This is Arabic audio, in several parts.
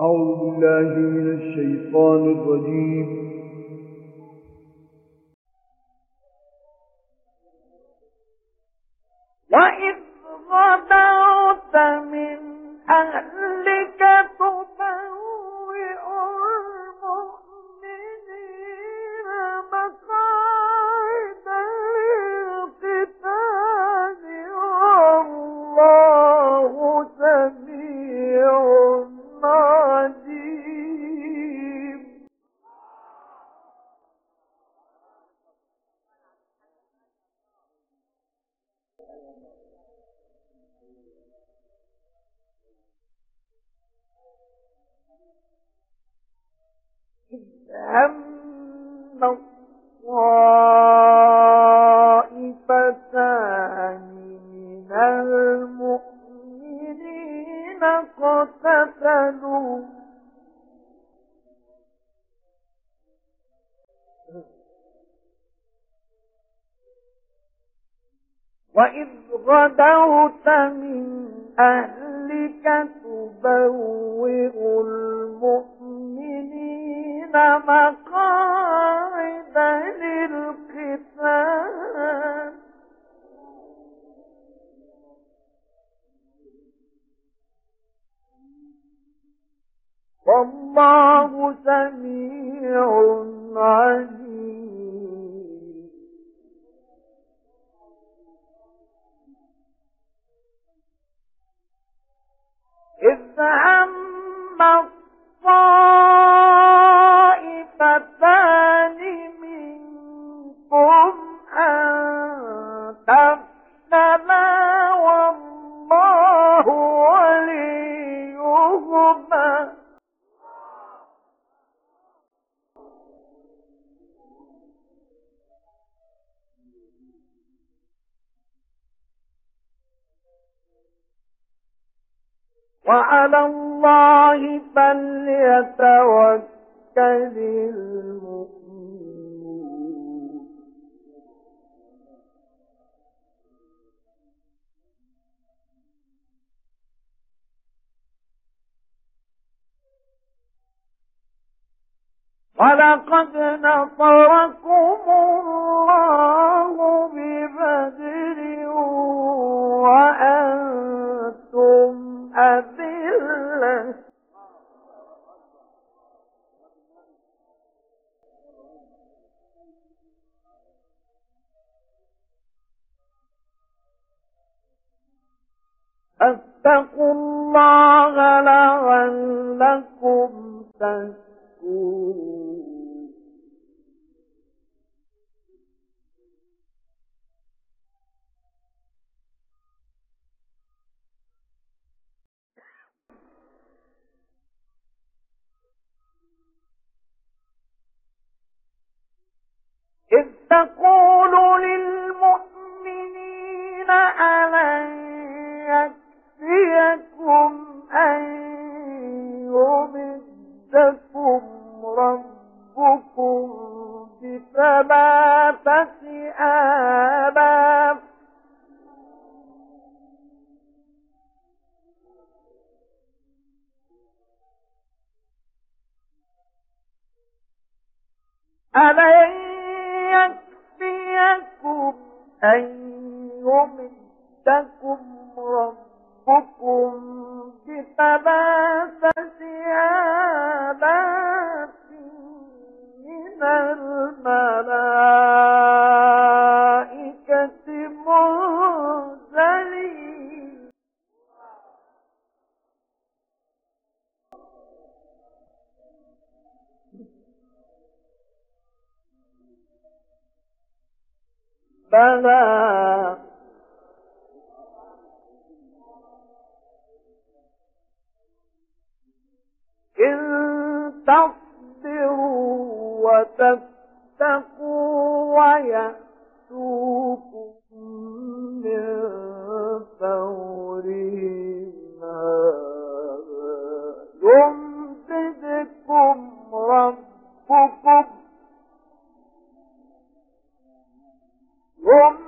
أعوذ بالله من الشيطان الرجيم. وإذ غدوت من أهلك هم الطائفتان من المؤمنين اقتتلوا وإذ غدوت من أهلك تبوئ المؤمنين مقاعد وعلى الله فليتوكل المؤمنون. ولقد نصركم فاتقوا الله لعلكم تشكرون. ربكم بثلاثة آلاف. ألن يكفيكم أن بلى إن تصبروا وتتقوا ويأتوكم هم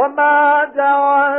وما جعله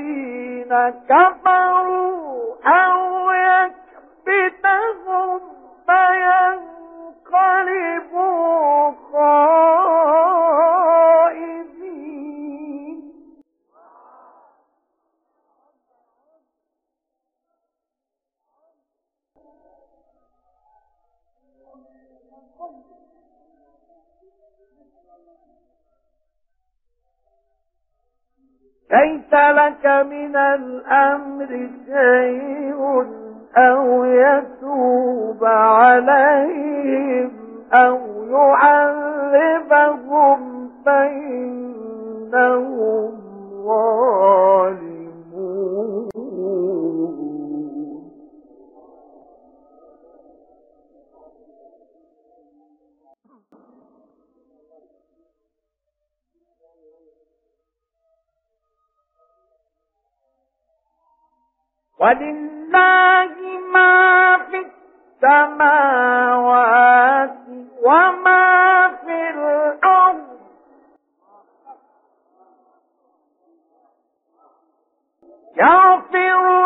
الذين كفروا أو يكبتهم فينقلبوا خائبين. ليس لك من الأمر شيء أو يتوب عليهم أو يعذبهم ولله ما في السماوات وما في الأرض. يغفر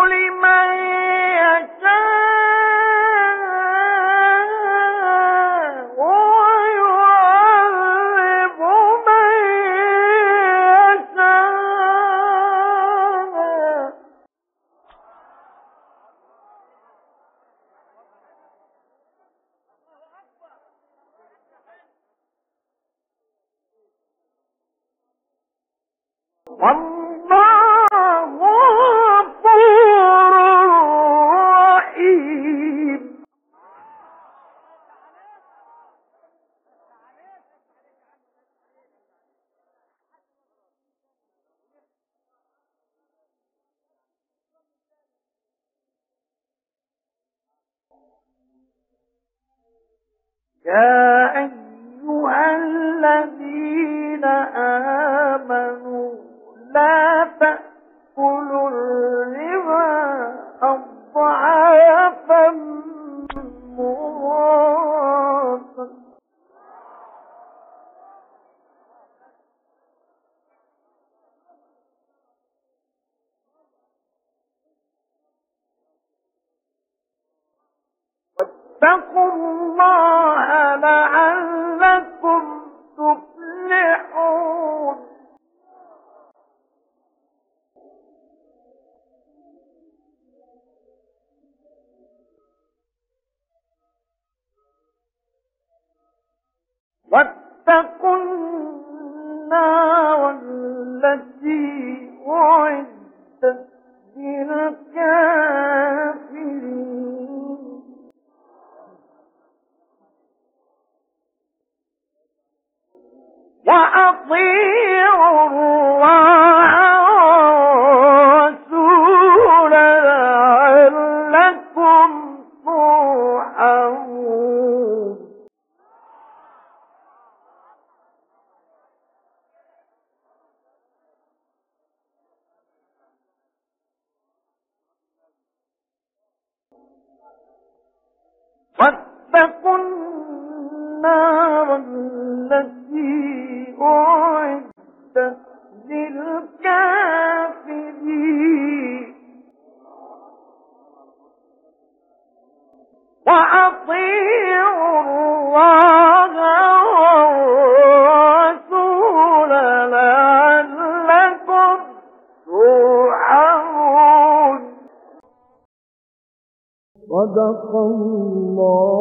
يا أيها لا تأكلوا الربا أضعافا واتقوا الله واتقوا النار التي أعدت للكافرين. وأطيعوا واتقوا النار التي أعدت للكافرين. وأطيعوا الله صدق الله ஓ